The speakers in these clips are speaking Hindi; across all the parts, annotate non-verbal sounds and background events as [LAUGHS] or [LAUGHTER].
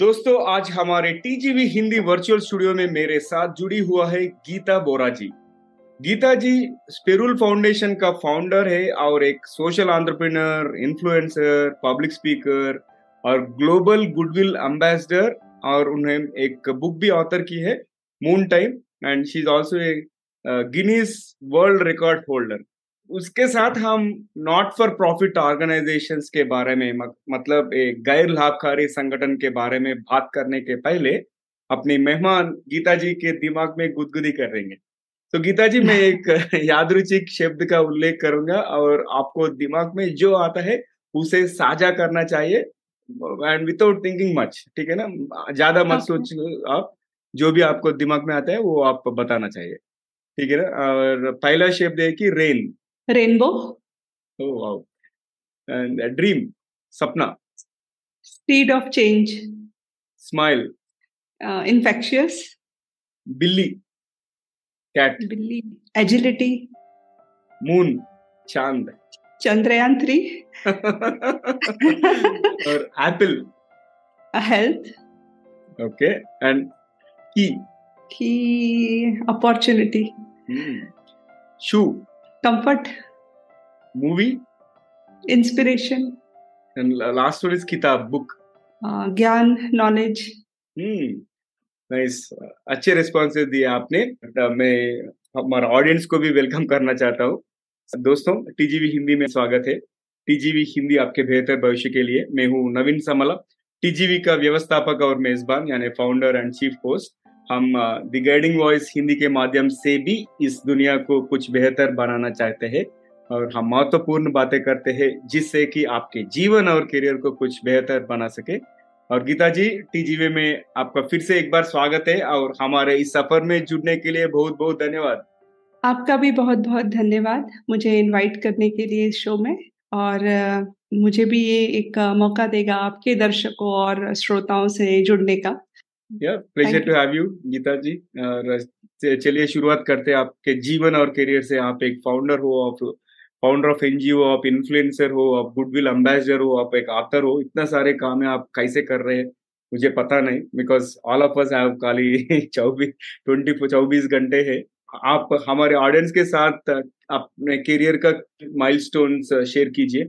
दोस्तों, आज हमारे टीजीवी हिंदी वर्चुअल स्टूडियो में मेरे साथ जुड़ी हुआ है गीता बोरा जी। गीता जी स्पेरुल फाउंडेशन का फाउंडर है और एक social entrepreneur influencer public speaker और ग्लोबल गुडविल एम्बेसडर और उन्हें एक बुक भी ऑथर की है moon time and she is also a Guinness world record holder उसके साथ हम नॉट फॉर प्रॉफिट ऑर्गेनाइजेशंस के बारे में मतलब एक गैर लाभकारी संगठन के बारे में बात करने के पहले अपनी मेहमान गीता जी के दिमाग में गुदगुदी करेंगे तो गीता जी मैं एक [LAUGHS] यादरुचिक शब्द का उल्लेख करूँगा और आपको दिमाग में जो आता है उसे साझा करना चाहिए। एंड विदाउट थिंकिंग मच ठीक है ना? ज़्यादा मत सोच आप। जो भी आपको दिमाग में आता है वो आप बताना चाहिए। ठीक है ना? और पहला शब्द है कि रेन रेनबो ड्रीम सपना speed of change smile infectious बिल्ली कैट बिल्ली एजिलिटी मून चाँद चंद्रयान थ्री और apple health okay and key opportunity shoe. Comfort movie inspiration and last one is kitab book. uh, ज्ञान नॉलेज नाइस अच्छे रिस्पॉन्सेज दिए आपने। मैं हमारा ऑडियंस को भी वेलकम करना चाहता हूँ। दोस्तों टीजीवी हिंदी में स्वागत है। टीजीवी हिंदी आपके बेहतर भविष्य के लिए। मैं हूँ नवीन समला। टीजीवी का व्यवस्थापक और मेजबान यानी फाउंडर एंड चीफ होस्ट हम द गाइडिंग वॉइस हिंदी के माध्यम से भी इस दुनिया को कुछ बेहतर बनाना चाहते हैं और हम महत्वपूर्ण बातें करते हैं जिससे कि आपके जीवन और करियर को कुछ बेहतर बना सके। और गीता जी टीजीवी में आपका फिर से एक बार स्वागत है और हमारे इस सफ़र में जुड़ने के लिए बहुत बहुत धन्यवाद। आपका भी बहुत बहुत धन्यवाद मुझे इनवाइट करने के लिए इस शो में और मुझे भी ये एक मौका देगा आपके दर्शकों और श्रोताओं से जुड़ने का। या pleasure to have you Geeta ji चलिए शुरुआत करते हैं आपके जीवन और करियर से। आप एक फाउंडर हो आप फाउंडर ऑफ़ एनजीओ आप इन्फ्लुएंसर हो आप गुडविल एम्बेसडर हो आप एक ऑथर हो। इतना सारे काम है आप कैसे कर रहे हैं मुझे पता नहीं because all of us have खाली [LAUGHS] चौबीस ट्वेंटी चौबीस घंटे है। आप हमारे ऑडियंस के साथ अपने करियर का माइलस्टोन्स शेयर कीजिए।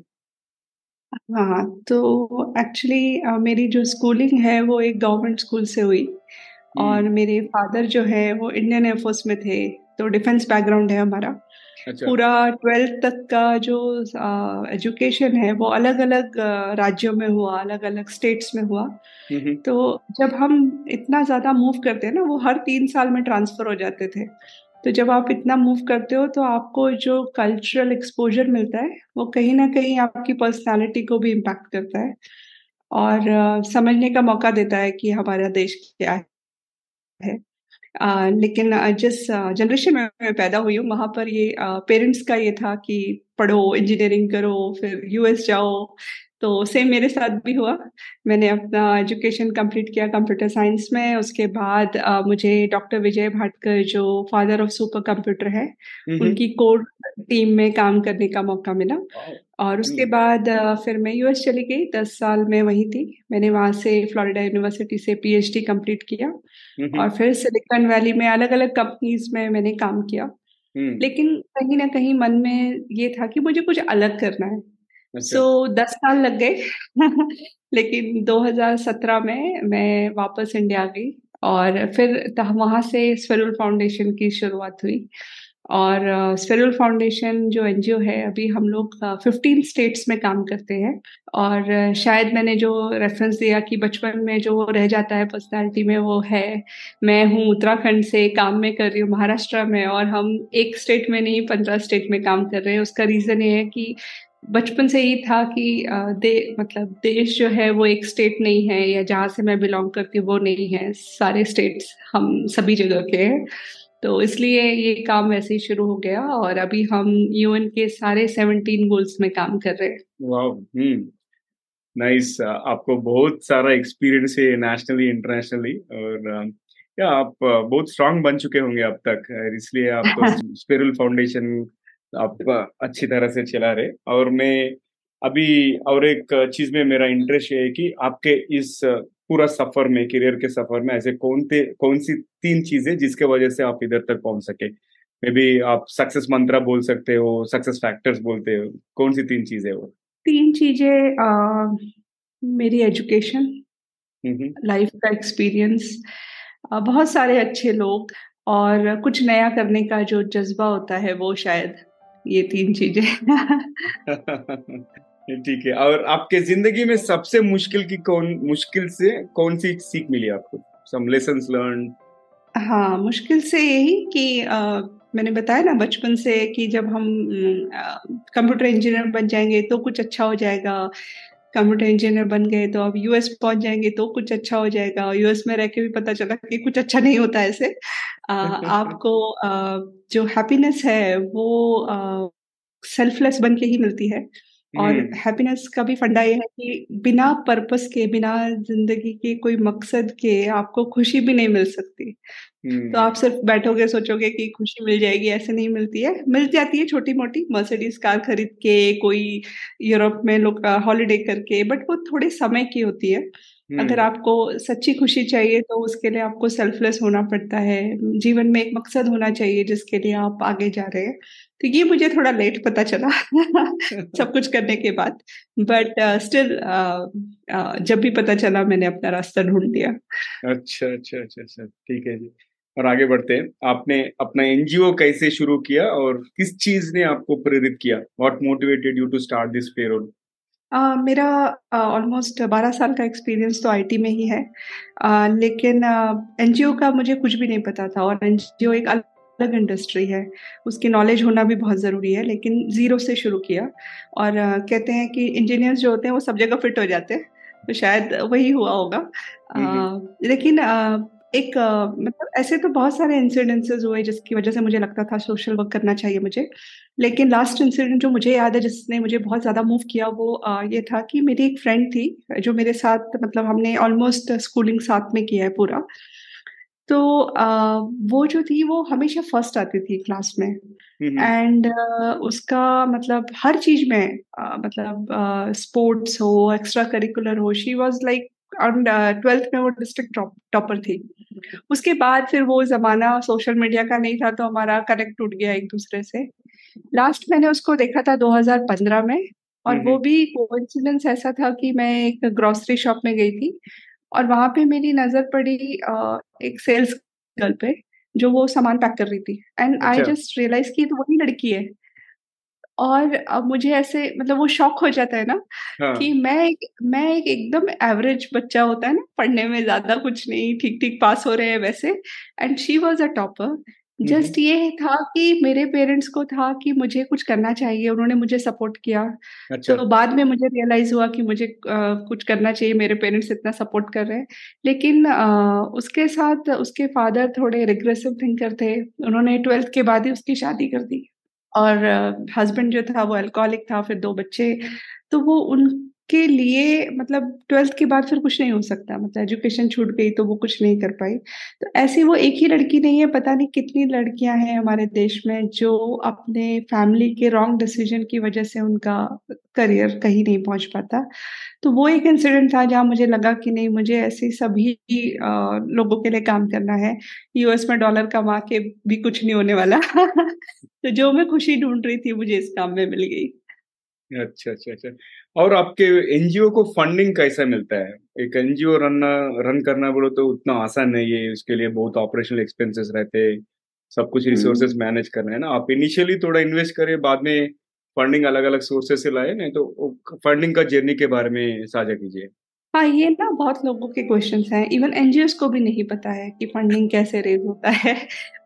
हाँ, तो एक्चुअली मेरी जो स्कूलिंग है वो एक गवर्नमेंट स्कूल से हुई और मेरे फादर जो है वो इंडियन एयरफोर्स में थे तो डिफेंस बैकग्राउंड है हमारा। अच्छा। पूरा ट्वेल्थ तक का जो एजुकेशन है वो अलग अलग राज्यों में हुआ अलग अलग स्टेट्स में हुआ। तो जब हम इतना ज़्यादा मूव करते हैं ना वो हर तीन साल में ट्रांसफ़र हो जाते थे। तो जब आप इतना मूव करते हो तो आपको जो कल्चरल एक्सपोजर मिलता है वो कहीं ना कहीं आपकी पर्सनालिटी को भी इम्पैक्ट करता है और uh, समझने का मौका देता है कि हमारा देश क्या है। uh, लेकिन जिस जनरेशन में मैं पैदा हुई हूँ वहाँ पर ये पेरेंट्स का ये था कि पढ़ो इंजीनियरिंग करो फिर यूएस जाओ तो सेम मेरे साथ भी हुआ। मैंने अपना एजुकेशन कंप्लीट किया कंप्यूटर साइंस में। उसके बाद आ, मुझे डॉक्टर विजय भाटकर जो फादर ऑफ़ सुपर कंप्यूटर है उनकी कोड टीम में काम करने का मौका मिला। और उसके बाद आ, फिर मैं यूएस चली गई। दस साल में वहीं थी। मैंने वहाँ से फ्लोरिडा यूनिवर्सिटी से पीएचडी कंप्लीट किया। और फिर सिलिकॉन वैली में अलग अलग कंपनीज़ में मैंने काम किया। लेकिन कहीं ना कहीं मन में ये था कि मुझे कुछ अलग करना है। सो so, दस साल लग गए। [LAUGHS] लेकिन 2017 में मैं वापस इंडिया गई और फिर वहाँ से स्पेरुल फाउंडेशन की शुरुआत हुई। और स्पेरुल फाउंडेशन जो एनजीओ है अभी हम लोग फिफ्टीन स्टेट्स में काम करते हैं। और शायद मैंने जो रेफरेंस दिया कि बचपन में जो रह जाता है पर्सनालिटी में वो है मैं हूँ उत्तराखंड से काम में कर रही हूँ महाराष्ट्र में और हम एक स्टेट में नहीं पंद्रह स्टेट में काम कर रहे हैं। उसका रीज़न ये है कि बचपन से ही था कि दे मतलब देश जो है वो एक स्टेट नहीं है या जहाँ से मैं बिलोंग करती हूँ वो नहीं है। सारे स्टेट्स हम सभी जगह के हैं। तो इसलिए ये काम वैसे ही शुरू हो गया और अभी हम यूएन के सारे सेवनटीन गोल्स में काम कर रहे हैं। नाइस आपको बहुत सारा एक्सपीरियंस है नेशनली इंटरनेशनली और क्या आप बहुत स्ट्रांग बन चुके होंगे अब तक। इसलिए आपको स्पिरल फाउंडेशन आप अच्छी तरह से चला रहे। और मैं अभी और एक चीज़ में मेरा इंटरेस्ट है कि आपके इस पूरा सफ़र में करियर के सफ़र में ऐसे कौन थे कौन सी तीन चीज़ें जिसके वजह से आप इधर तक पहुँच सके? मे बी आप सक्सेस मंत्रा बोल सकते हो सक्सेस फैक्टर्स बोलते हो कौन सी तीन चीज़ें वो तीन चीज़ें मेरी एजुकेशन लाइफ का एक्सपीरियंस बहुत सारे अच्छे लोग और कुछ नया करने का जो जज्बा होता है वो शायद ये तीन चीज़ें। [LAUGHS] ठीक है और आपके ज़िंदगी में सबसे मुश्किल की कौन मुश्किल से कौन सी सीख मिली आपको? सम लेसन लर्न हाँ मुश्किल से यही कि आ, मैंने बताया ना बचपन से कि जब हम कंप्यूटर इंजीनियर बन जाएँगे तो कुछ अच्छा हो जाएगा। कंप्यूटर इंजीनियर बन गए तो अब यूएस पहुँच जाएँगे तो कुछ अच्छा हो जाएगा। और यूएस में रह के भी पता चला कि कुछ अच्छा नहीं होता ऐसे। आ, [LAUGHS] आपको आ, जो हैप्पीनेस है वो सेल्फलेस बन के ही मिलती है। और हैप्पीनेस का भी फंडा ये है कि बिना पर्पस के बिना ज़िंदगी के कोई मकसद के आपको खुशी भी नहीं मिल सकती। तो आप सिर्फ़ बैठोगे सोचोगे कि खुशी मिल जाएगी ऐसे नहीं मिलती है। मिल जाती है छोटी मोटी मर्सिडीज कार खरीद के कोई यूरोप में लोग हॉलीडे करके बट वो थोड़े समय की होती है। अगर आपको सच्ची खुशी चाहिए तो उसके लिए आपको सेल्फलेस होना पड़ता है। जीवन में एक मकसद होना चाहिए जिसके लिए आप आगे जा रहे हैं। तो ये मुझे थोड़ा लेट पता चला [LAUGHS] सब कुछ करने के बाद। बट स्टिल uh, uh, जब भी पता चला मैंने अपना रास्ता ढूंढ लिया। अच्छा अच्छा अच्छा अच्छा। ठीक है जी। और आगे बढ़ते हैं। आपने अपना एनजीओ कैसे शुरू किया और किस चीज़ ने आपको प्रेरित किया? What motivated you to start this payroll Uh, मेरा ऑलमोस्ट uh, बारह साल का एक्सपीरियंस तो आईटी में ही है। uh, लेकिन एनजीओ का मुझे कुछ भी नहीं पता था और एनजीओ एक अलग इंडस्ट्री है। उसकी नॉलेज होना भी बहुत ज़रूरी है लेकिन ज़ीरो से शुरू किया। और कहते हैं कि इंजीनियर्स जो होते हैं वो सब जगह फिट हो जाते हैं। तो शायद वही हुआ होगा। आ, लेकिन आ, एक मतलब ऐसे तो बहुत सारे इंसिडेंसेस हुए जिसकी वजह से मुझे लगता था सोशल वर्क करना चाहिए मुझे। लेकिन लास्ट इंसिडेंट जो मुझे याद है जिसने मुझे बहुत ज़्यादा मूव किया वो आ, ये था कि मेरी एक फ्रेंड थी जो मेरे साथ मतलब हमने ऑलमोस्ट स्कूलिंग साथ में किया है पूरा। तो आ, वो जो थी वो हमेशा फ़र्स्ट आती थी क्लास में। एंड uh, उसका मतलब हर चीज़ में आ, मतलब स्पोर्ट्स हो एक्स्ट्रा करिकुलर हो शी वाज लाइक ट्वेल्थ में वो डिस्ट्रिक्ट टॉपर थी। उसके बाद फिर वो जमाना सोशल मीडिया का नहीं था तो हमारा कनेक्ट टूट गया एक दूसरे से। लास्ट मैंने उसको देखा था 2015 में और वो भी कोइंसिडेंस ऐसा था कि मैं एक ग्रोसरी शॉप में गई थी और वहाँ पे मेरी नज़र पड़ी एक सेल्स गर्ल पे जो वो सामान पैक कर रही थी। एंड आई जस्ट रियलाइज़ की तो वही लड़की है। और अब मुझे ऐसे मतलब वो शॉक हो जाता है ना हाँ. कि मैं एक मैं एक एकदम एवरेज बच्चा होता है ना पढ़ने में ज़्यादा कुछ नहीं ठीक ठीक पास हो रहे हैं वैसे। And she was a topper just ये था कि मेरे पेरेंट्स को था कि मुझे कुछ करना चाहिए उन्होंने मुझे सपोर्ट किया। अच्छा। तो बाद में मुझे रियलाइज़ हुआ कि मुझे आ, कुछ करना चाहिए मेरे पेरेंट्स इतना सपोर्ट कर रहे हैं। लेकिन आ, उसके साथ उसके फादर थोड़े रिग्रेसिव थिंकर थे। उन्होंने ट्वेल्थ के बाद ही उसकी शादी कर दी। और हस्बैंड जो था वो अल्कोहलिक था फिर दो बच्चे। तो वो उनके लिए मतलब ट्वेल्थ के बाद फिर कुछ नहीं हो सकता। मतलब एजुकेशन छूट गई तो वो कुछ नहीं कर पाई। तो ऐसी वो एक ही लड़की नहीं है, पता नहीं कितनी लड़कियाँ हैं हमारे देश में जो अपने फैमिली के रॉन्ग डिसीज़न की वजह से उनका करियर कहीं नहीं पहुँच पाता। तो वो एक इंसिडेंट था जहाँ मुझे लगा कि नहीं, मुझे ऐसे सभी लोगों के लिए काम करना है। यूएस में डॉलर कमा के भी कुछ नहीं होने वाला। [LAUGHS] तो जो मैं खुशी ढूंढ रही थी मुझे इस काम में मिल गई। अच्छा अच्छा अच्छा। और आपके एनजीओ को फंडिंग कैसा मिलता है? एक एनजीओ रन रन करना बोलो तो उतना आसान नहीं है उसके लिए बहुत ऑपरेशनल एक्सपेंसेस रहते हैं सब कुछ रिसोर्सेज हम्म। मैनेज करना है ना? आप इनिशियली थोड़ा इन्वेस्ट करें बाद में फंडिंग अलग अलग सोर्सेस से लाए नहीं तो फंडिंग का जर्नी के बारे में साझा कीजिए। हाँ ये ना बहुत लोगों के क्वेश्चंस हैं। इवन एनजीओ को भी नहीं पता है कि फंडिंग कैसे रेज होता है।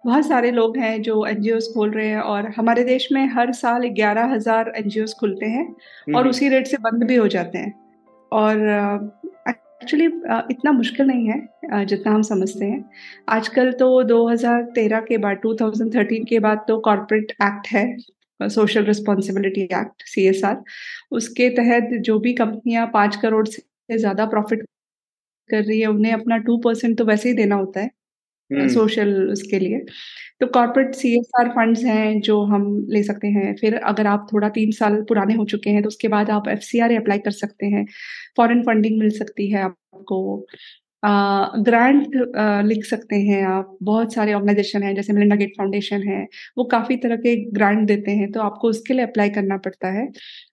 बहुत सारे लोग हैं जो एनजीओ खोल रहे हैं और हमारे देश में हर साल ग्यारह हज़ार एनजीओ खुलते हैं और। उसी रेट से बंद भी हो जाते हैं। और एक्चुअली इतना मुश्किल नहीं है जितना हम समझते हैं। आजकल तो 2013 के बाद 2013 के बाद तो कॉरपोरेट एक्ट है सोशल रिस्पॉन्सिबिलिटी एक्ट सीएसआर उसके तहत जो भी कंपनियाँ पाँच करोड़ से ज़्यादा प्रॉफिट कर रही है उन्हें अपना टू परसेंट तो वैसे ही देना होता है। सोशल हम्म। उसके लिए। तो corporate C S R fund हैं जो हम ले सकते हैं। फिर अगर आप थोड़ा तीन साल पुराने हो चुके हैं तो उसके बाद आप एफ़ सी आर अप्लाई कर सकते हैं। फॉरेन फंडिंग मिल सकती है आपको। ग्रांट लिख सकते हैं आप। बहुत सारे ऑर्गेनाइजेशन हैं, जैसे मिलिंडा गेट फाउंडेशन है, वो काफ़ी तरह के ग्रांट देते हैं तो आपको उसके लिए अप्लाई करना पड़ता है।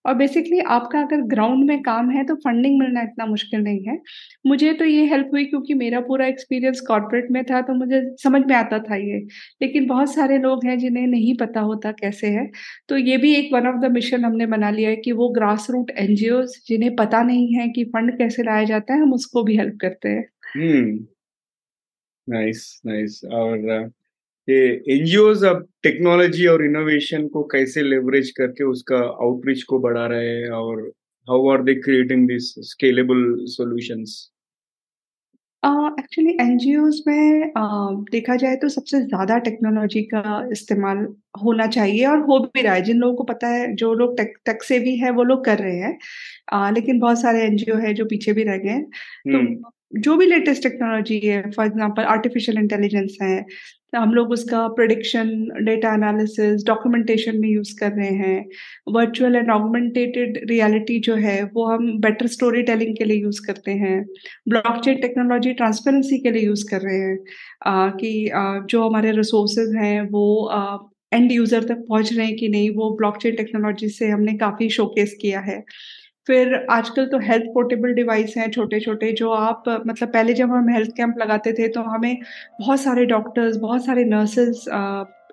और बेसिकली आपका अगर ग्राउंड में काम है तो फंडिंग मिलना इतना मुश्किल नहीं है। मुझे तो ये हेल्प हुई क्योंकि मेरा पूरा एक्सपीरियंस कॉर्पोरेट में था तो मुझे समझ में आता था ये। लेकिन बहुत सारे लोग हैं जिन्हें नहीं पता होता कैसे है। तो ये भी एक वन ऑफ़ द मिशन हमने बना लिया है कि वो ग्रास रूट एन जिन्हें पता नहीं है कि फंड कैसे लाया जाता है, हम उसको भी हेल्प करते हैं। हम्म नाइस नाइस और ये एनजीओज अब टेक्नोलॉजी और इनोवेशन को कैसे लेवरेज करके उसका आउटरीच को बढ़ा रहे हैं और how are they creating this scalable solutions actually N में uh, देखा जाए तो सबसे ज़्यादा टेक्नोलॉजी का इस्तेमाल होना चाहिए और हो भी रहा है। जिन लोगों को पता है जो लोग टेक टेक से भी है वो लोग कर रहे हैं। uh, लेकिन बहुत सारे एनजीओ है जो पीछे भी रह गए हैं। तो जो भी लेटेस्ट टेक्नोलॉजी है फॉर एग्जांपल आर्टिफिशियल इंटेलिजेंस है हम लोग उसका प्रोडिक्शन डेटा एनालिसिस डॉक्यूमेंटेशन में यूज़ कर रहे हैं। वर्चुअल एंड ऑगमेंटेटेड रियलिटी जो है वो हम बेटर स्टोरी टेलिंग के लिए यूज़ करते हैं। ब्लॉकचेन टेक्नोलॉजी ट्रांसपेरेंसी के लिए यूज़ कर रहे हैं। आ, कि आ, जो हमारे रिसोर्सेज हैं वो आ, एंड यूज़र तक पहुँच रहे हैं कि नहीं वो ब्लॉकचेन टेक्नोलॉजी से हमने काफ़ी शोकेस किया है। फिर आजकल तो हेल्थ पोर्टेबल डिवाइस हैं छोटे-छोटे जो आप मतलब पहले जब हम हेल्थ कैंप लगाते थे तो हमें बहुत सारे डॉक्टर्स, बहुत सारे नर्सेस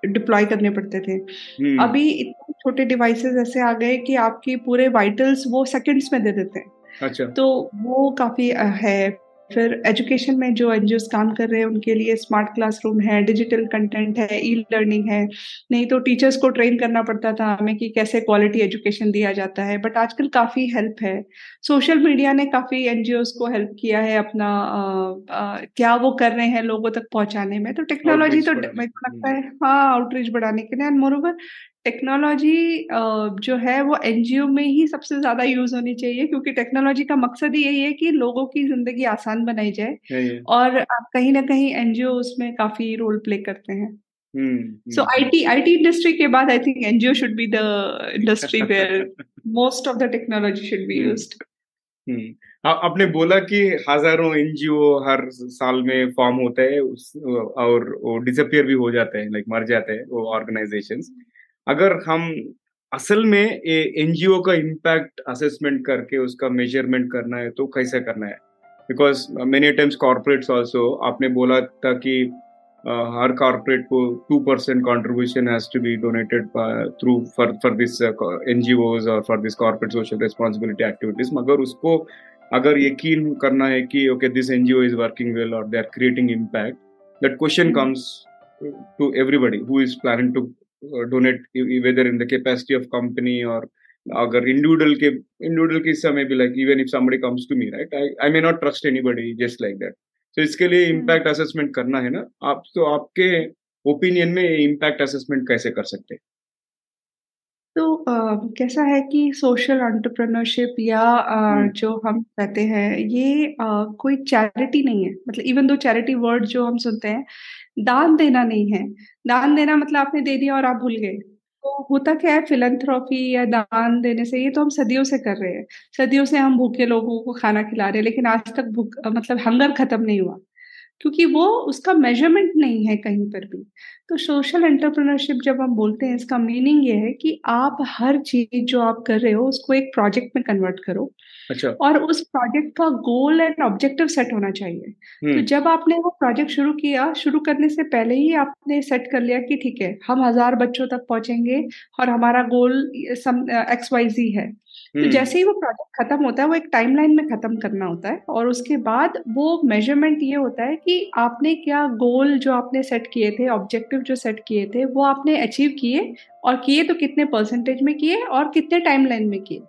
डिप्लॉय करने पड़ते थे। हम्म। अभी इतने छोटे डिवाइसेस ऐसे आ गए कि आपकी पूरे वाइटल्स वो सेकंड्स में दे देते हैं। अच्छा। तो वो काफ़ी है फिर एजुकेशन में जो एन काम कर रहे हैं उनके लिए स्मार्ट क्लासरूम है डिजिटल कंटेंट है ई लर्निंग है। नहीं तो टीचर्स को ट्रेन करना पड़ता था हमें कि कैसे क्वालिटी एजुकेशन दिया जाता है बट आजकल काफ़ी हेल्प है। सोशल मीडिया ने काफ़ी एन को हेल्प किया है अपना आ, आ, क्या वो कर रहे हैं लोगों तक पहुँचाने में। तो टेक्नोलॉजी तो मेरे को लगता है हाँ आउटरीच बढ़ाने के लिए। एंड मोर ओवर टेक्नोलॉजी जो है वो एनजीओ में ही सबसे ज़्यादा यूज़ होनी चाहिए क्योंकि टेक्नोलॉजी का मकसद ही यही है कि लोगों की ज़िंदगी आसान बनाई जाए और आप कहीं ना कहीं एनजीओ उसमें काफ़ी रोल प्ले करते हैं। सो आईटी आईटी इंडस्ट्री के बाद I think NGO should be the industry where most of the technology should be used आपने बोला कि हज़ारों एनजीओ हर साल में फॉर्म होते हैं और वो डिसअपियर भी हो जाते हैं लाइक मर जाते हैं वो ऑर्गेनाइजेशंस अगर हम असल में एनजीओ का इम्पैक्ट असेसमेंट करके उसका मेज़रमेंट करना है तो कैसे करना है? Because many times corporates also आपने बोला था कि uh, हर कॉर्पोरेट को two percent contribution has to be donated through for for this N G Os और for this corporate social responsibility activities मगर उसको अगर यकीन करना है कि okay this N G O is working well और they are creating impact that question comes to everybody who is planning to donate whether in the capacity of company और अगर इंडिविजुअल के इंडिविजुअल के समय भी like even if somebody comes to me right I I may not trust anybody just like that तो इसके लिए इम्पैक्ट hmm. असेसमेंट करना है ना? आप तो आपके ओपिनियन में इम्पैक्ट असेसमेंट कैसे कर सकते हैं? तो आ, कैसा है कि सोशल एंटरप्रेन्योरशिप या आ, hmm. जो हम कहते हैं ये आ, कोई चैरिटी नहीं है। मतलब इवन दो चैरिटी वर्ड जो हम सुनते हैं दान देना नहीं है। दान देना मतलब आपने दे दिया और आप भूल गए। तो होता क्या है फिलंथ्रॉफी या दान देने से ये तो हम सदियों से कर रहे हैं। सदियों से हम भूखे लोगों को खाना खिला रहे हैं, लेकिन आज तक भूख मतलब हंगर खत्म नहीं हुआ। क्योंकि वो उसका मेज़रमेंट नहीं है कहीं पर भी। तो सोशल एंटरप्रेन्योरशिप जब हम बोलते हैं इसका मीनिंग ये है कि आप हर चीज़ जो आप कर रहे हो उसको एक प्रोजेक्ट में कन्वर्ट करो। अच्छा। और उस प्रोजेक्ट का गोल एंड ऑब्जेक्टिव सेट होना चाहिए। तो हम्म। जब आपने वो प्रोजेक्ट शुरू किया शुरू करने से पहले ही आपने सेट कर लिया कि ठीक है हम हज़ार बच्चों तक पहुँचेंगे और हमारा गोल एक्स वाई जी है। तो हम्म। जैसे ही वो प्रोजेक्ट खत्म होता है वो एक टाइमलाइन में खत्म करना होता है और उसके बाद वो मेज़रमेंट ये होता है कि आपने क्या गोल जो आपने सेट किए थे ऑब्जेक्टिव जो सेट किए थे वो आपने अचीव किए और किए तो कितने परसेंटेज में किए और कितने टाइम लाइन में किए।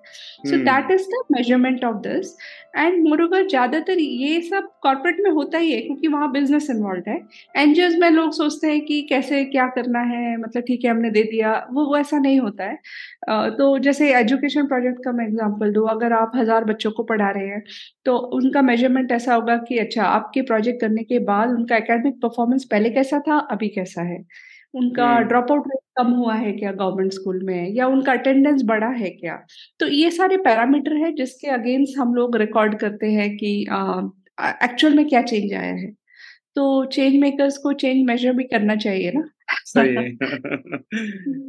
So that is the measurement of this and moreover ज़्यादातर ये सब कॉर्पोरेट में होता ही है क्योंकि वहाँ बिज़नेस इन्वॉल्व है। एनजीओज में लोग सोचते हैं कि कैसे क्या करना है मतलब ठीक है हमने दे दिया। वो वो ऐसा नहीं होता है। तो जैसे एजुकेशन प्रोजेक्ट का मैं एग्ज़ाम्पल दूँ अगर आप हज़ार बच्चों को पढ़ा रहे हैं तो उनका मेज़रमेंट ऐसा होगा कि अच्छा आपके प्रोजेक्ट करने के बाद उनका एकेडमिक परफॉर्मेंस पहले कैसा था अभी कैसा है? उनका ड्रॉप आउट रेट कम हुआ है क्या गवर्नमेंट स्कूल में? या उनका अटेंडेंस बढ़ा है क्या? तो ये सारे पैरामीटर है जिसके अगेंस्ट हम लोग रिकॉर्ड करते हैं कि एक्चुअल में क्या चेंज आया है। तो चेंज मेकर्स को चेंज मेजर भी करना चाहिए ना? सही है।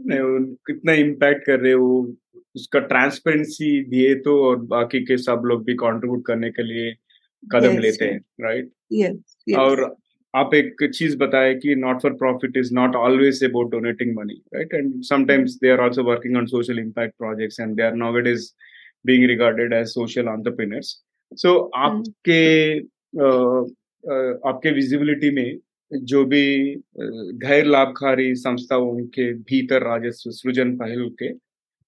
नहीं कितना इम्पैक्ट कर रहे हो उसका ट्रांसपेरेंसी दिए तो और बाकी के सब लोग भी कंट्रीब्यूट करने के लिए कदम yes, लेते हैं राइट yes, yes. और आप एक चीज़ बताए कि not for profit is not always about donating money right and sometimes they are also working on social impact projects and they are now it is being regarded as social entrepreneurs so आपके आपके विजिबिलिटी में जो भी गैर लाभकारी संस्थाओं के भीतर राजस्व, सृजन पहल के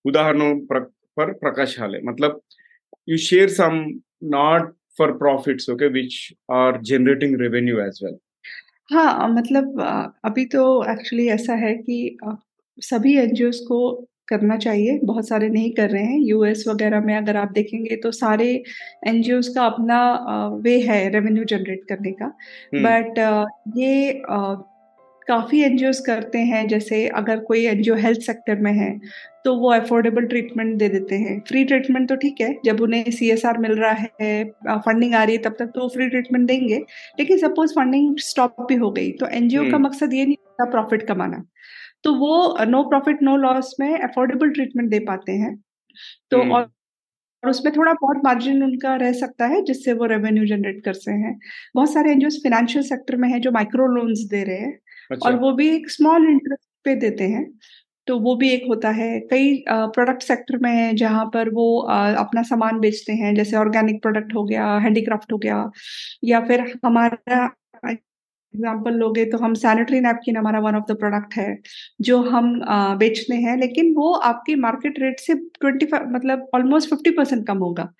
उदाहरणों पर प्रकाश हाले मतलब you share some not for profits okay which are generating revenue as well हाँ मतलब अभी तो एक्चुअली ऐसा है कि सभी एनजीओ को करना चाहिए बहुत सारे नहीं कर रहे हैं। यूएस वगैरह में अगर आप देखेंगे तो सारे एनजीओ का अपना वे है रेवेन्यू जनरेट करने का। बट ये काफ़ी एनजीओ करते हैं जैसे अगर कोई एनजीओ हेल्थ सेक्टर में है तो वो अफोर्डेबल ट्रीटमेंट दे देते हैं। फ्री ट्रीटमेंट तो ठीक है जब उन्हें सीएसआर मिल रहा है फंडिंग आ रही है तब तक तो वो फ्री ट्रीटमेंट देंगे लेकिन सपोज़ फंडिंग स्टॉप भी हो गई तो एनजीओ का मकसद ये नहीं होता प्रॉफिट कमाना। तो वो नो प्रॉफिट नो लॉस में अफोर्डेबल ट्रीटमेंट दे पाते हैं। तो और और उसमें थोड़ा बहुत मार्जिन उनका रह सकता है जिससे वो रेवेन्यू जनरेट करते हैं बहुत सारे एनजीओ फाइनेंशियल सेक्टर में है जो माइक्रो लोन्स दे रहे हैं। अच्छा। और वो भी एक स्मॉल इंटरेस्ट पे देते हैं। तो वो भी एक होता है। कई प्रोडक्ट सेक्टर में है जहाँ पर वो अपना सामान बेचते हैं। जैसे ऑर्गेनिक प्रोडक्ट हो गया हैंडीक्राफ्ट हो गया या फिर हमारा एग्ज़ाम्पल लोगे तो हम सैनिटरी नैपकिन हमारा वन ऑफ़ द प्रोडक्ट है जो हम आ, बेचते हैं। लेकिन वो आपकी मार्केट रेट से ट्वेंटी मतलब ऑलमोस्ट फिफ्टी परसेंट कम होगा।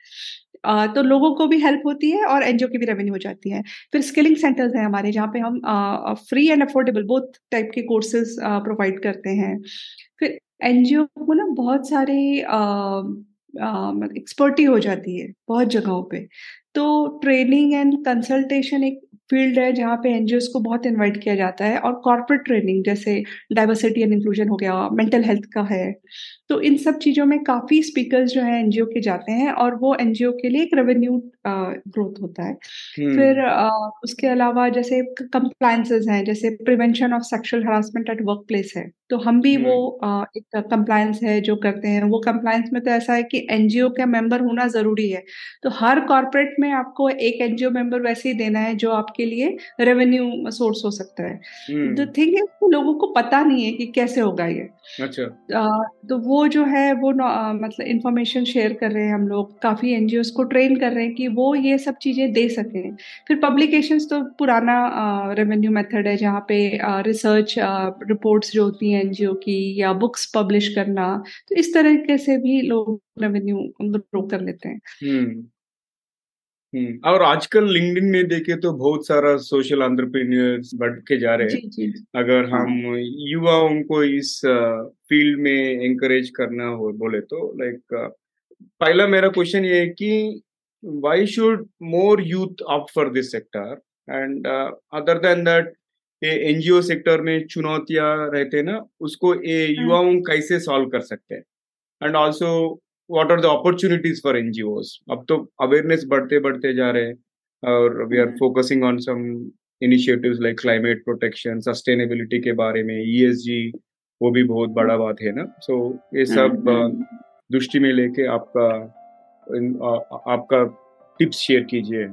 तो लोगों को भी हेल्प होती है और एनजीओ की भी रेवेन्यू हो जाती है। फिर स्किलिंग सेंटर्स हैं हमारे, जहाँ पे हम free and affordable both type के कोर्सेज प्रोवाइड करते हैं। फिर एनजीओ को ना बहुत सारे एक्सपर्टी हो जाती है बहुत जगहों पे। तो ट्रेनिंग एंड कंसल्टेशन एक फ़ील्ड है जहाँ पे एनजीओ को बहुत इन्वाइट किया जाता है और कॉर्पोरेट ट्रेनिंग जैसे डाइवर्सिटी एंड इंक्लूजन हो गया मेंटल हेल्थ का है। तो इन सब चीज़ों में काफ़ी स्पीकर्स जो है एनजीओ के जाते हैं और वो एनजीओ के लिए एक रेवेन्यू ग्रोथ होता है। फिर आ, उसके अलावा जैसे कंप्लायंसेस हैं जैसे prevention of sexual harassment at work place है। तो हम भी वो आ, एक कंप्लायंस है जो करते हैं। वो कंप्लायंस में तो ऐसा है कि एनजीओ का मेंबर होना ज़रूरी है। तो हर कॉर्पोरेट में आपको एक एनजीओ मेंबर वैसे ही देना है जो आपके लिए रेवेन्यू सोर्स हो सकता है। द थिंग है लोगों को पता नहीं है कि कैसे होगा ये। अच्छा। आ, तो वो जो है वो आ, मतलब इंफॉर्मेशन शेयर कर रहे हैं हम लोग। काफ़ी एनजीओ को ट्रेन कर रहे हैं कि वो ये सब चीज़ें दे सकें। फिर पब्लिकेशन तो पुराना रेवेन्यू मेथड है जहाँ पे रिसर्च रिपोर्ट्स जो होती हैं एन की या बुक्स पब्लिश करना। तो इस तरीके से भी लोग रेवेन्यू ग्रो कर लेते हैं। हम्म, और आजकल लिंक्डइन में देखे तो बहुत सारा सोशल एंटरप्रेन्योर्स बढ़ के जा रहे हैं। अगर हाँ। हम युवाओं को इस फ़ील्ड में एंकरेज करना हो बोले तो लाइक पहला मेरा क्वेश्चन ये है कि why should more youth opt for this sector and other than that ये एनजीओ सेक्टर में चुनौतियाँ रहते हैं ना उसको ये हाँ। युवाओं कैसे सॉल्व कर सकते हैं? And also what are the opportunities for NGOs अब तो अवेयरनेस बढ़ते बढ़ते जा रहे हैं और we are focusing on some initiatives like climate protection sustainability के बारे में ईएसजी e वो भी बहुत बड़ा बात है ना? सो so, ये सब दृष्टि में लेके आपका आपका टिप्स शेयर कीजिए।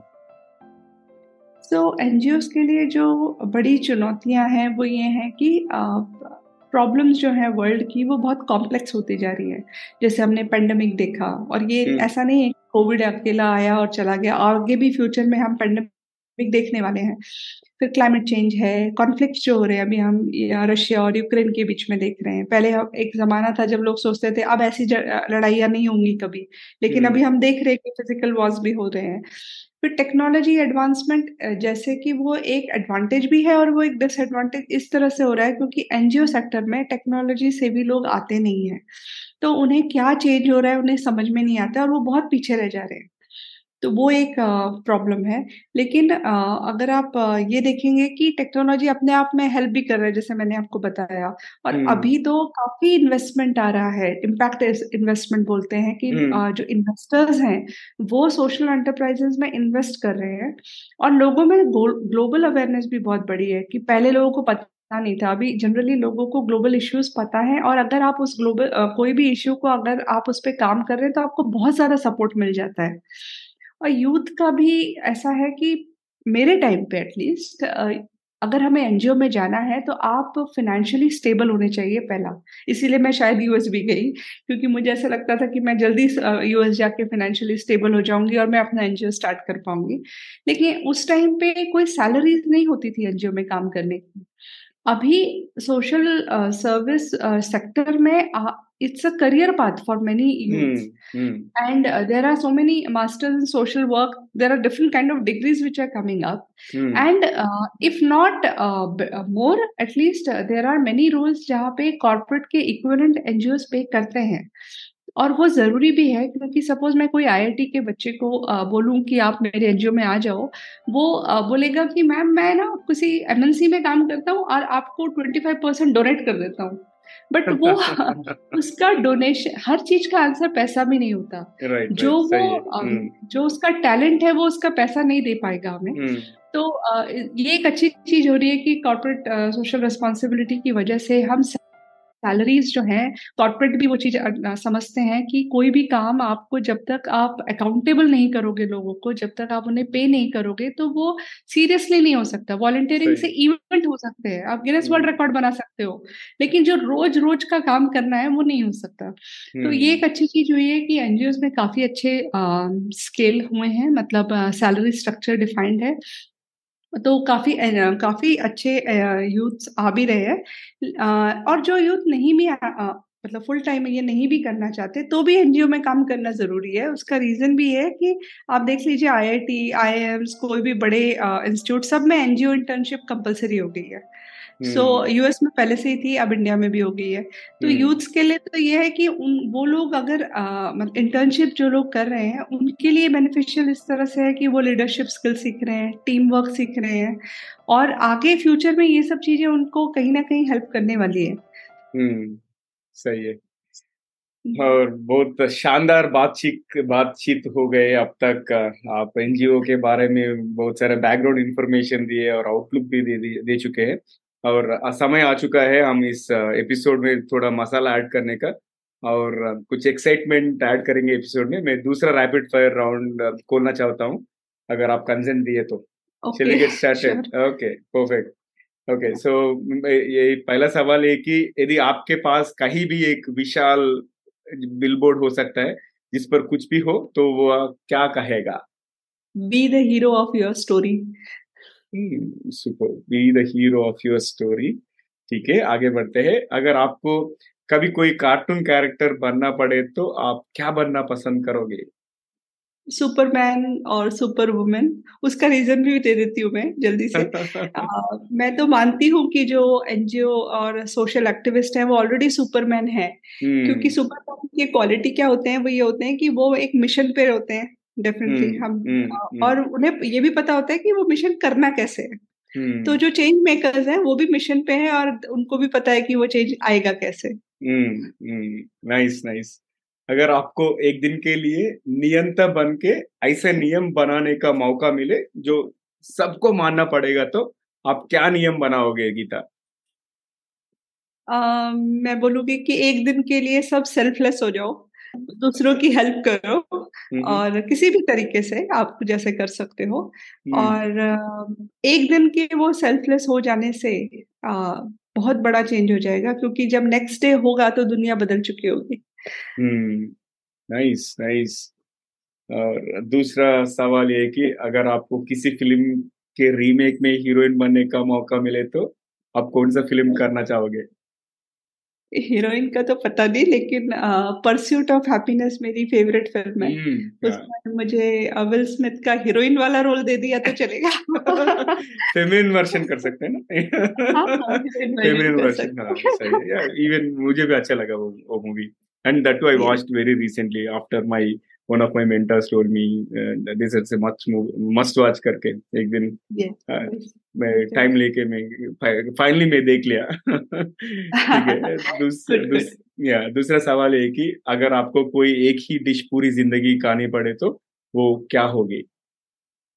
सो so, एनजीओ के लिए जो बड़ी चुनौतियाँ हैं वो ये हैं कि प्रॉब्लम्स जो है वर्ल्ड की वो बहुत कॉम्प्लेक्स होती जा रही है जैसे हमने पेंडेमिक देखा और ये हम्म। ऐसा नहीं है कोविड अकेला आया और चला गया आगे भी फ्यूचर में हम पेंडेमिक देखने वाले हैं। फिर क्लाइमेट चेंज है कॉन्फ्लिक्ट जो हो रहे हैं अभी हम रशिया और यूक्रेन के बीच में देख रहे हैं। पहले एक जमाना था जब लोग सोचते थे अब ऐसी लड़ाइयाँ नहीं होंगी कभी। लेकिन हम्म। अभी हम देख रहे हैं कि फ़िज़िकल वॉर्स भी हो रहे हैं। फिर टेक्नोलॉजी एडवांसमेंट जैसे कि वो एक एडवांटेज भी है और वो एक डिसएडवांटेज इस तरह से हो रहा है क्योंकि एनजीओ सेक्टर में टेक्नोलॉजी से भी लोग आते नहीं हैं। तो उन्हें क्या चेंज हो रहा है उन्हें समझ में नहीं आता और वो बहुत पीछे रह जा रहे हैं। तो वो एक प्रॉब्लम है। लेकिन अगर आप ये देखेंगे कि टेक्नोलॉजी अपने आप में हेल्प भी कर रहा है जैसे मैंने आपको बताया और हम्म। अभी तो काफ़ी इन्वेस्टमेंट आ रहा है। इम्पैक्ट इन्वेस्टमेंट बोलते हैं कि हम्म। जो इन्वेस्टर्स हैं वो सोशल एंटरप्राइजेस में इन्वेस्ट कर रहे हैं। और लोगों में ग्लोबल अवेयरनेस भी बहुत बड़ी है कि पहले लोगों को पता नहीं था। अभी जनरली लोगों को ग्लोबल इश्यूज़ पता है और अगर आप उस ग्लोबल कोई भी इश्यू को अगर आप उस पर काम कर रहे हैं तो आपको बहुत ज़्यादा सपोर्ट मिल जाता है। और यूथ का भी ऐसा है कि मेरे टाइम पे एटलीस्ट अगर हमें एनजीओ में जाना है तो आप फाइनेंशियली स्टेबल होने चाहिए पहला। इसीलिए मैं शायद यूएस भी गई, क्योंकि मुझे ऐसा लगता था कि मैं जल्दी यूएस जाके फाइनेंशियली स्टेबल हो जाऊँगी और मैं अपना एनजीओ स्टार्ट कर पाऊँगी। लेकिन उस टाइम पे कोई सैलरीज नहीं होती थी एनजीओ में काम करने की। अभी सोशल सर्विस सेक्टर में it's a career path for many youth and there are so many masters in social work there are different kind of degrees which are coming up and if not more at least there are many roles जहाँ पे कॉर्पोरेट के इक्वलेंट एनजीओ पे करते हैं. और वो ज़रूरी भी है क्योंकि सपोज़ मैं कोई आईआईटी के बच्चे को बोलूँ कि आप मेरे एनजीओ में आ जाओ वो बोलेगा कि मैम मैं ना किसी एमएनसी में काम करता हूँ और आपको 25 परसेंट डोनेट कर देता हूँ। बट वो [LAUGHS] उसका डोनेशन हर चीज़ का आंसर पैसा भी नहीं होता। Right, जो right, वो जो उसका टैलेंट है वो उसका पैसा नहीं दे पाएगा हमें। तो ये एक अच्छी चीज़ हो रही है कि कॉर्पोरेट सोशल रिस्पॉन्सिबिलिटी की वजह से हम सैलरीज जो हैं कॉर्पोरेट भी वो चीज़ समझते हैं कि कोई भी काम आपको जब तक आप अकाउंटेबल नहीं करोगे लोगों को जब तक आप उन्हें पे नहीं करोगे तो वो सीरियसली नहीं हो सकता। वॉलंटियरिंग से इवेंट हो सकते हैं। आप गिनेस वर्ल्ड रिकॉर्ड बना सकते हो लेकिन जो रोज रोज का काम करना है वो नहीं हो सकता। तो ये एक अच्छी चीज़ हुई है कि एनजीओ में काफ़ी अच्छे स्केल हुए हैं मतलब सैलरी स्ट्रक्चर डिफाइंड है। तो काफ़ी काफ़ी अच्छे यूथ आ भी रहे हैं। और जो यूथ नहीं भी मतलब फुल टाइम ये नहीं भी करना चाहते तो भी एनजीओ में काम करना ज़रूरी है। उसका रीजन भी है कि आप देख लीजिए आईआईटी आईआईएम्स कोई भी बड़े इंस्टीट्यूट सब में एनजीओ इंटर्नशिप कंपलसरी हो गई है। सो so, यूएस में पहले से ही थी अब इंडिया में भी हो गई है। तो यूथ्स के लिए तो ये है कि उन वो लोग अगर मतलब इंटर्नशिप जो लोग कर रहे हैं उनके लिए बेनिफिशियल इस तरह से है कि वो लीडरशिप स्किल सीख रहे हैं टीम वर्क सीख रहे हैं और आगे फ्यूचर में ये सब चीज़ें उनको कहीं ना कहीं हेल्प करने वाली है। हम्म सही है। और बहुत शानदार बातचीत बातचीत हो गए अब तक। आप एनजीओ के बारे में बहुत सारे बैकग्राउंड इन्फॉर्मेशन दिए और आउटलुक भी दे दे चुके हैं। और समय आ चुका है हम इस एपिसोड में थोड़ा मसाला ऐड करने का और कुछ एक्साइटमेंट ऐड करेंगे एपिसोड में। मैं दूसरा रैपिड फायर राउंड खोलना चाहता हूँ अगर आप कंसेंट दिए तो। चलिए get started okay perfect okay so ये पहला सवाल है कि यदि आपके पास कहीं भी एक विशाल बिलबोर्ड हो सकता है जिस पर कुछ भी हो तो वो क्या कहेगा? Be the hero of your story super be the hero of your story ठीक है आगे बढ़ते हैं। अगर आपको कभी कोई कार्टून कैरेक्टर बनना पड़े तो आप क्या बनना पसंद करोगे? सुपरमैन और सुपर वुमेन उसका रीजन भी दे देती हूँ मैं जल्दी से। [LAUGHS] आ, मैं तो मानती हूँ कि जो एनजीओ और सोशल एक्टिविस्ट है वो ऑलरेडी सुपरमैन है। क्योंकि सुपरमैन की क्वालिटी क्या होते हैं वो ये होते हैं कि वो एक मिशन पे होते हैं। डेफिनेटली हम हुँ, और उन्हें ये भी पता होता है कि वो मिशन करना कैसे है। तो जो चेंज मेकर्स हैं वो भी मिशन पे हैं और उनको भी पता है कि वो चेंज आएगा कैसे। नाइस नाइस अगर आपको एक दिन के लिए नियंता बन के ऐसे नियम बनाने का मौका मिले जो सबको मानना पड़ेगा तो आप क्या नियम बनाओगे गीता? Uh, मैं बोलूँगी कि एक दिन के लिए सब सेल्फलेस हो जाओ। दूसरों की हेल्प करो और किसी भी तरीके से आप जैसे कर सकते हो। और एक दिन के वो सेल्फलेस हो जाने से आ, बहुत बड़ा चेंज हो जाएगा क्योंकि जब नेक्स्ट डे होगा तो दुनिया बदल चुकी होगी। नाइस नाइस और दूसरा सवाल ये कि अगर आपको किसी फ़िल्म के रीमेक में हीरोइन बनने का मौका मिले तो आप कौन सा फ़िल्म करना चाहोगे? हीरोइन का तो पता नहीं लेकिन परस्यूट ऑफ़ हैप्पीनेस मेरी फेवरेट फ़िल्म है। हम्म, उसमें मुझे अविल स्मिथ का हीरोइन वाला रोल दे दिया तो चलेगा। [LAUGHS] फेमिनिन वर्जन कर सकते हैं ना? फेमिनिन वर्जन इवन मुझे भी अच्छा लगा वो वो movie and that too I watched very recently after my one of my mentors told me uh, this is a much must watch करके एक दिन yes, uh, मैं टाइम लेके मैं फाइनली मैं देख लिया. [LAUGHS] ठीक है दूस, दूस, या दूसरा सवाल है कि अगर आपको कोई एक ही डिश पूरी ज़िंदगी खानी पड़े तो वो क्या होगी?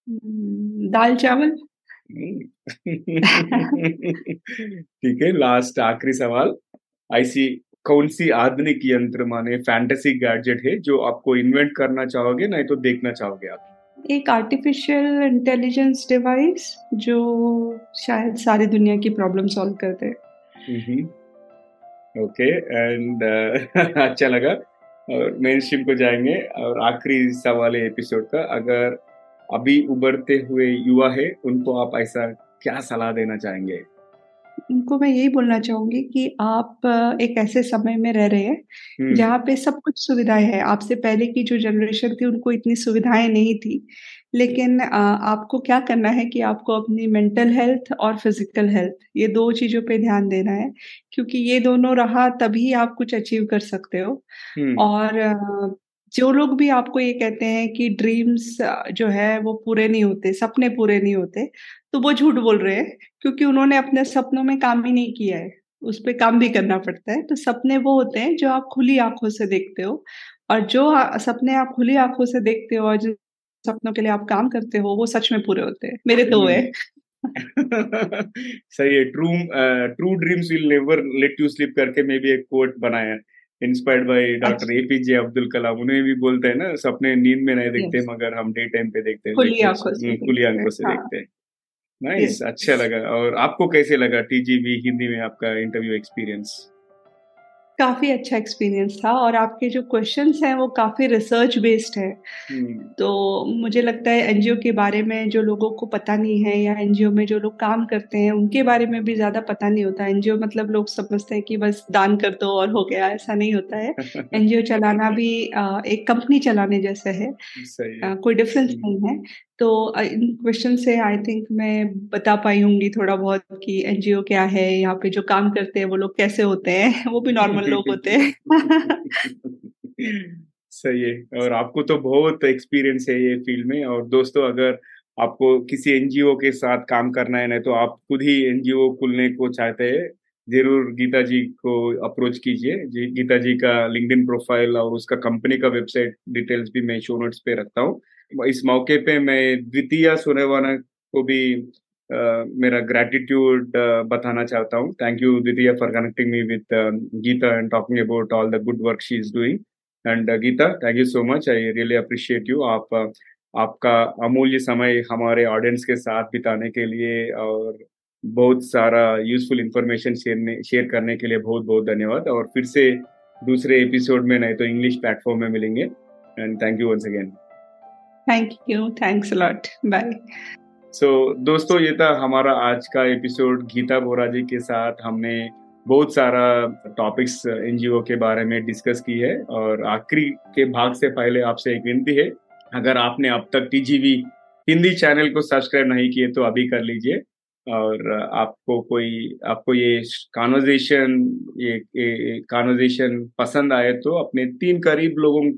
हम्म, दाल चावल? [LAUGHS] ठीक है लास्ट आखिरी सवाल ऐसी कौन सी आधुनिक यंत्र माने फैंटेसी गैजेट है जो आपको इन्वेंट करना चाहोगे नहीं तो देखना चाहोगे आप? एक आर्टिफिशियल इंटेलिजेंस डिवाइस जो शायद सारी दुनिया की प्रॉब्लम सॉल्व कर दे ओके एंड अच्छा लगा। और मेन स्ट्रीम को जाएँगे। और आखिरी सवाल है एपिसोड का। अगर अभी उभरते हुए युवा है उनको आप ऐसा क्या सलाह देना चाहेंगे? उनको मैं यही बोलना चाहूँगी कि आप एक ऐसे समय में रह रहे हैं हम्म, जहाँ पे सब कुछ सुविधाएँ हैं। आपसे पहले की जो जनरेशन थी उनको इतनी सुविधाएँ नहीं थी। लेकिन आपको क्या करना है कि आपको अपनी मेंटल हेल्थ और फ़िज़िकल हेल्थ ये दो चीज़ों पे ध्यान देना है। क्योंकि ये दोनों रहा तभी आप कुछ अचीव कर सकते हो। हम्म, और जो लोग भी आपको ये कहते हैं कि ड्रीम्स जो है वो पूरे नहीं होते, सपने पूरे नहीं होते तो वो झूठ बोल रहे हैं, क्योंकि उन्होंने अपने सपनों में काम ही नहीं किया है। उस पर काम भी करना पड़ता है। तो सपने वो होते हैं जो आप खुली आँखों से देखते हो और जो सपने आप खुली आँखों से देखते हो और जिन सपनों के लिए आप काम करते हो, वो सच में पूरे होते हैं। मेरे तो है। [LAUGHS] सही है। True true dreams will never let you sleep करके मे भी एक कोट बनाया inspired by doctor APJ Abdul Kalam उन्हें भी बोलते हैं ना सपने नींद में नहीं देखते yes. मगर हम डे टाइम पे देखते हैं खुली आँखों से खुली आँखों से हाँ, देखते हैं। नाइस अच्छा लगा। और आपको कैसे लगा टीजीबी हिंदी में आपका इंटरव्यू एक्सपीरियंस काफ़ी अच्छा एक्सपीरियंस था और आपके जो क्वेश्चंस हैं वो काफ़ी रिसर्च बेस्ड है। तो मुझे लगता है एनजीओ के बारे में जो लोगों को पता नहीं है या एनजीओ में जो लोग काम करते हैं उनके बारे में भी ज़्यादा पता नहीं होता। एनजीओ मतलब लोग समझते हैं कि बस दान कर दो और हो गया ऐसा नहीं होता है। [LAUGHS] एनजीओ चलाना भी एक कंपनी चलाने जैसा है, है। कोई डिफरेंस नहीं है। तो इन क्वेश्चन से आई थिंक मैं बता पाई होंगी थोड़ा बहुत कि एनजीओ क्या है, यहाँ पे जो काम करते हैं वो लोग कैसे होते हैं, [LAUGHS] वो भी नॉर्मल लोग होते हैं। [LAUGHS] सही है, और आपको तो बहुत एक्सपीरियंस है ये फ़ील्ड में, और दोस्तों अगर आपको किसी एनजीओ के साथ काम करना है ना तो आप खुद ही एनजीओ खुलने को चाहते हैं, ज़रूर गीता जी को अप्रोच कीजिए। गीता जी का लिंक्डइन प्रोफ़ाइल और उसका कंपनी का वेबसाइट डिटेल्स भी मैं शो नोट्स पे रखता हूँ। इस मौके पे मैं द्वितीय सुनेवाना को भी uh, मेरा ग्रेटिट्यूड uh, बताना चाहता हूँ। थैंक यू द्वितीय for connecting me with Geeta and talking about all the good work she is doing and Geeta thank you so much I really appreciate you आप आपका अमूल्य समय हमारे ऑडियंस के साथ बिताने के लिए और बहुत सारा यूजफुल इंफॉर्मेशन शेयर शेयर करने के लिए बहुत बहुत धन्यवाद। और फिर से दूसरे एपिसोड में नहीं तो इंग्लिश प्लेटफॉर्म में मिलेंगे। And thank you once again thank you thanks lot bye so दोस्तों ये था हमारा आज का एपिसोड गीता बोरा जी के साथ। हमने बहुत सारा टॉपिक्स एनजीओ के बारे में डिस्कस की है और आखिरी के भाग से पहले आपसे एक विनती है। अगर आपने अब तक टीजीवी हिंदी चैनल को सब्सक्राइब नहीं किए तो अभी कर लीजिए और आपको कोई आपको ये कॉन्वर्जेशन ये, ये कॉन्वर्जेशन पसंद आए तो अपने तीन करीब लोगों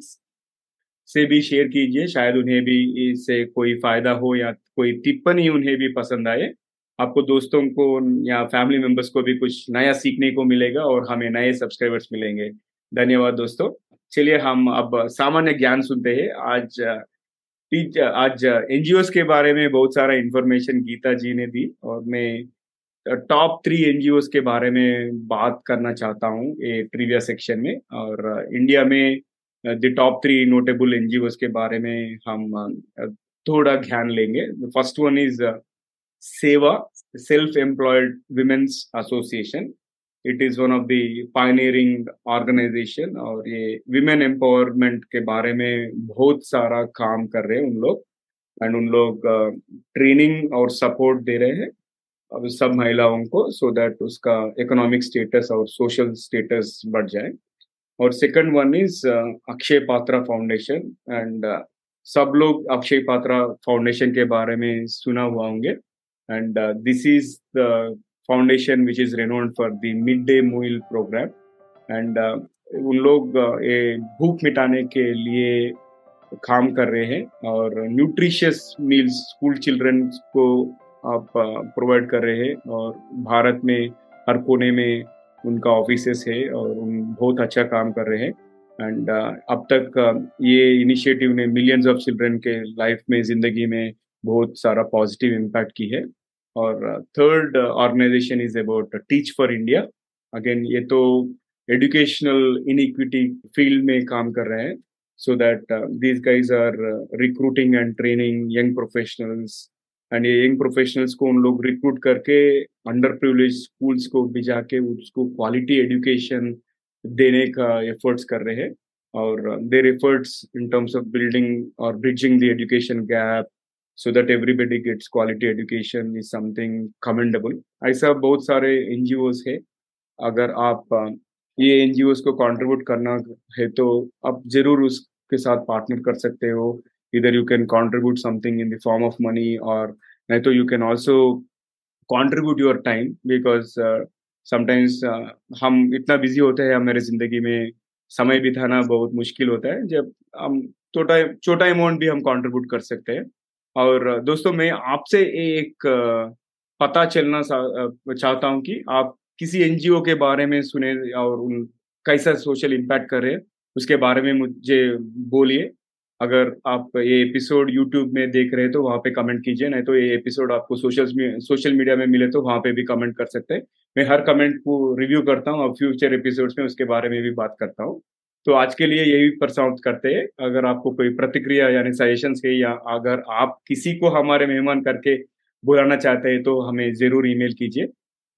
से भी शेयर कीजिए। शायद उन्हें भी इससे कोई फ़ायदा हो या कोई टिप्पणी उन्हें भी पसंद आए। आपको दोस्तों को या फैमिली मेंबर्स को भी कुछ नया सीखने को मिलेगा और हमें नए सब्सक्राइबर्स मिलेंगे। धन्यवाद दोस्तों। चलिए हम अब सामान्य ज्ञान सुनते हैं। आज आज एनजीओ के बारे में बहुत सारा इंफॉर्मेशन गीता जी ने दी और मैं टॉप थ्री एनजीओ के बारे में बात करना चाहता हूँ ये ट्रिविया सेक्शन में। और, इंडिया में the top three notable NGO के बारे में हम थोड़ा ध्यान लेंगे। फ़र्स्ट वन इज़ सेवा self employed women's association it is one of the pioneering organization और ये विमेन एम्पावरमेंट के बारे में बहुत सारा काम कर रहे हैं उन लोग। एंड उन लोग ट्रेनिंग और सपोर्ट दे रहे हैं अब सब महिलाओं को सो so दैट उसका इकोनॉमिक स्टेटस और सोशल स्टेटस बढ़ जाए। और second one is Akshaya Patra foundation and सब लोग अक्षय पात्रा फाउंडेशन के बारे में सुना हुआ होंगे। And this is the foundation which is renowned for the midday meal program. And uh, उन लोग ये भूख मिटाने के लिए काम कर रहे हैं और न्यूट्रिशियस मील्स स्कूल चिल्ड्रन को आप प्रोवाइड कर रहे हैं। और भारत में हर कोने में उनका ऑफ़िस है और उन बहुत अच्छा काम कर रहे हैं। एंड uh, अब तक uh, ये इनिशिएटिव ने मिलियंस ऑफ़ चिल्ड्रन के लाइफ में ज़िंदगी में बहुत सारा पॉजिटिव इम्पैक्ट की है। और third organization is about Teach For India again ये तो एजुकेशनल इनइक्विटी फ़ील्ड में काम कर रहे हैं। So that these guys are recruiting and training young professionals and ये यंग प्रोफेशनल्स को उन लोग रिक्रूट करके अंडर प्रिविलेज स्कूल्स को भी जाके उसको क्वालिटी एजुकेशन देने का एफर्ट्स कर रहे हैं। और their efforts in terms of building और bridging the education gap so that everybody gets quality education is something commendable ऐसा बहुत सारे एन है। अगर आप ये एन को कंट्रीब्यूट करना है तो आप ज़रूर उसके साथ पार्टनर कर सकते हो। You can contribute something in the form of money और नहीं तो you can also contribute your time because sometimes uh, हम इतना बिज़ी होते हैं हमारे ज़िंदगी में समय बिताना बहुत मुश्किल होता है। जब हम छोटा छोटा अमाउंट भी हम कंट्रीब्यूट कर सकते हैं। और uh, दोस्तों मैं आपसे एक uh, पता चलना चाहता हूँ कि आप किसी एनजीओ के बारे में सुने और उन कैसा सोशल इम्पैक्ट कर रहे हैं उसके बारे में मुझे बोलिए। अगर आप ये एपिसोड यूट्यूब में देख रहे हैं तो वहाँ पे कमेंट कीजिए, नहीं तो ये एपिसोड आपको सोशल सोशल मीडिया में मिले तो वहाँ पे भी कमेंट कर सकते हैं। मैं हर कमेंट को रिव्यू करता हूँ और फ्यूचर एपिसोड्स में उसके बारे में भी बात करता हूँ। तो आज के लिए यही प्रसाउंट करते हैं। अगर आपको कोई प्रतिक्रिया यानी सजेशन है या अगर आप किसी को हमारे मेहमान करके बुलाना चाहते हैं तो हमें ज़रूर ईमेल कीजिए।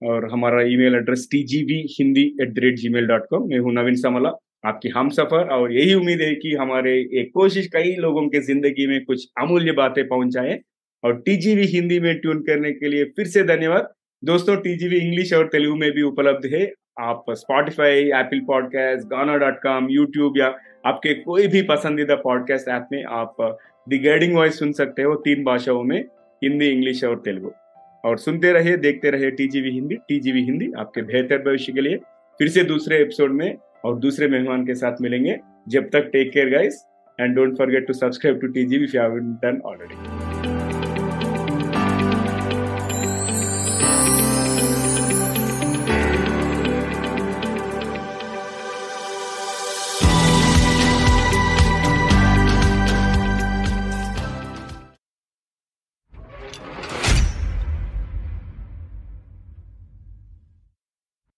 और हमारा email address T G V Hindi at the rate Gmail dot com मैं हूँ नवीन समला। आपकी हम सफ़र, और यही उम्मीद है कि हमारे एक कोशिश कई लोगों के ज़िंदगी में कुछ अमूल्य बातें पहुँचाए और टीजीवी हिंदी में ट्यून करने के लिए फिर से धन्यवाद। दोस्तों, टीजीवी इंग्लिश और तेलुगु में भी उपलब्ध है। आप Spotify Apple podcast Gaana dot com YouTube या आपके कोई भी पसंदीदा पॉडकास्ट ऐप में आप द गाइडिंग वॉइस सुन सकते हो तीन भाषाओं में, हिंदी, इंग्लिश और तेलुगु। और सुनते रहिए, देखते रहिए टीजीवी हिंदी। टीजीवी हिंदी आपके बेहतर भविष्य के लिए। फिर से दूसरे एपिसोड में और दूसरे मेहमान के साथ मिलेंगे। जब तक take care guys and don't forget to subscribe to TGV if you haven't done already